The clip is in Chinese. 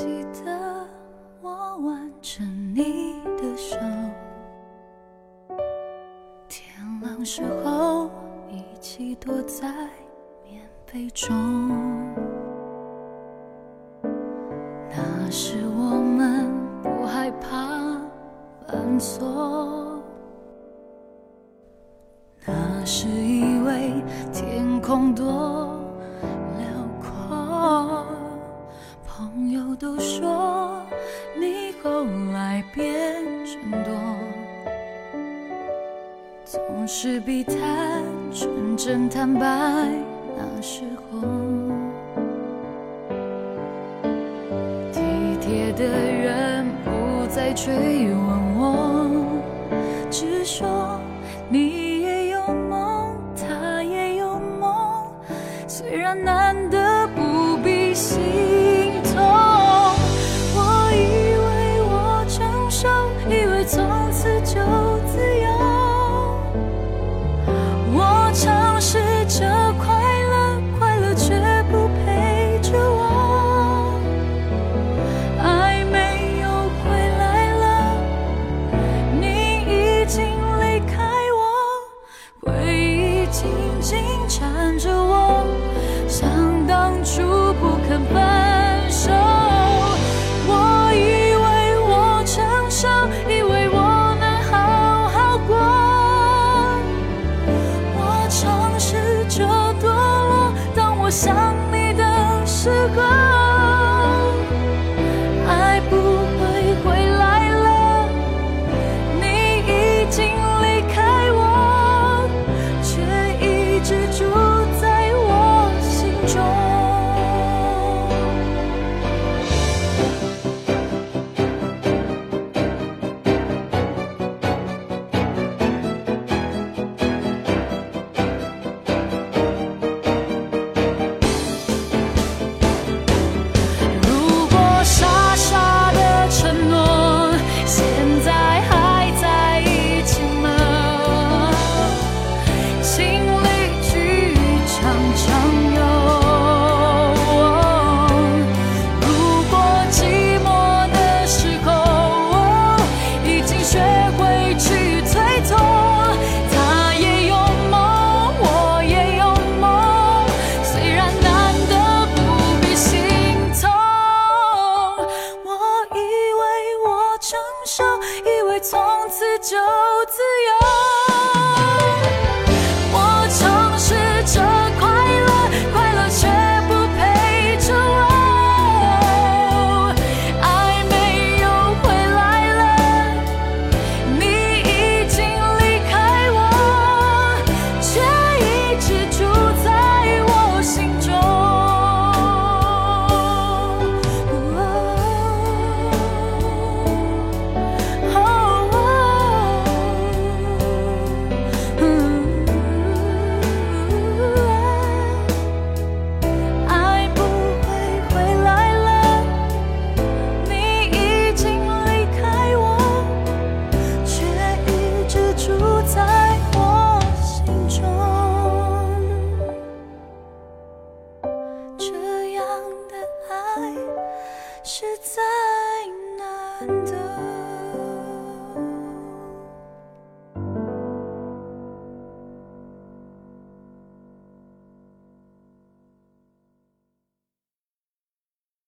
记得我挽着你的手，天冷时候一起躲在棉被中。那时我们不害怕犯错，那是以为天空多。总是比他纯真坦白那时候。体贴的人不再追问我只说你也有梦他也有梦虽然难得不必心情。实在